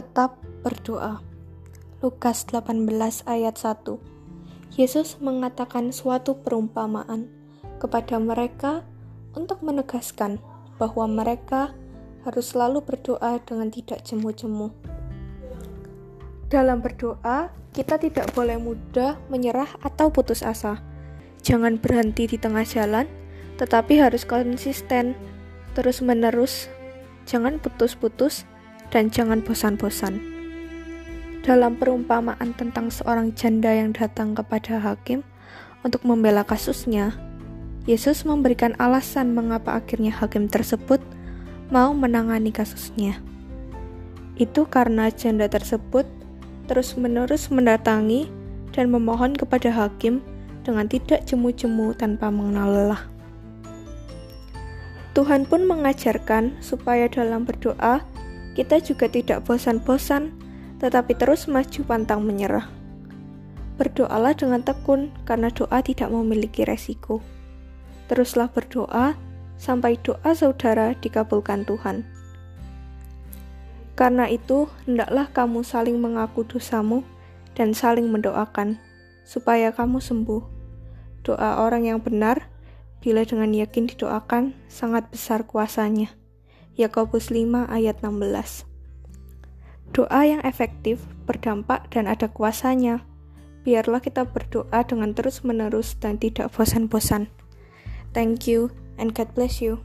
Tetap berdoa. Lukas 18 ayat 1. Yesus mengatakan suatu perumpamaan kepada mereka untuk menegaskan bahwa mereka harus selalu berdoa dengan tidak jemu-jemu. Dalam berdoa, kita tidak boleh mudah menyerah atau putus asa. Jangan berhenti di tengah jalan, tetapi harus konsisten, terus-menerus, jangan putus-putus, dan jangan bosan-bosan. Dalam perumpamaan tentang seorang janda yang datang kepada hakim untuk membela kasusnya, Yesus memberikan alasan mengapa akhirnya hakim tersebut mau menangani kasusnya. Itu karena janda tersebut terus-menerus mendatangi dan memohon kepada hakim dengan tidak jemu-jemu tanpa mengenal lelah. Tuhan pun mengajarkan supaya dalam berdoa kita juga tidak bosan-bosan, tetapi terus maju pantang menyerah. Berdoalah dengan tekun, karena doa tidak memiliki resiko. Teruslah berdoa sampai doa saudara dikabulkan Tuhan. Karena itu, hendaklah kamu saling mengaku dosamu dan saling mendoakan, supaya kamu sembuh. Doa orang yang benar, bila dengan yakin didoakan, sangat besar kuasanya. Yakobus 5 ayat 16. Doa yang efektif, berdampak dan ada kuasanya. Biarlah kita berdoa dengan terus-menerus dan tidak bosan-bosan. Thank you and God bless you.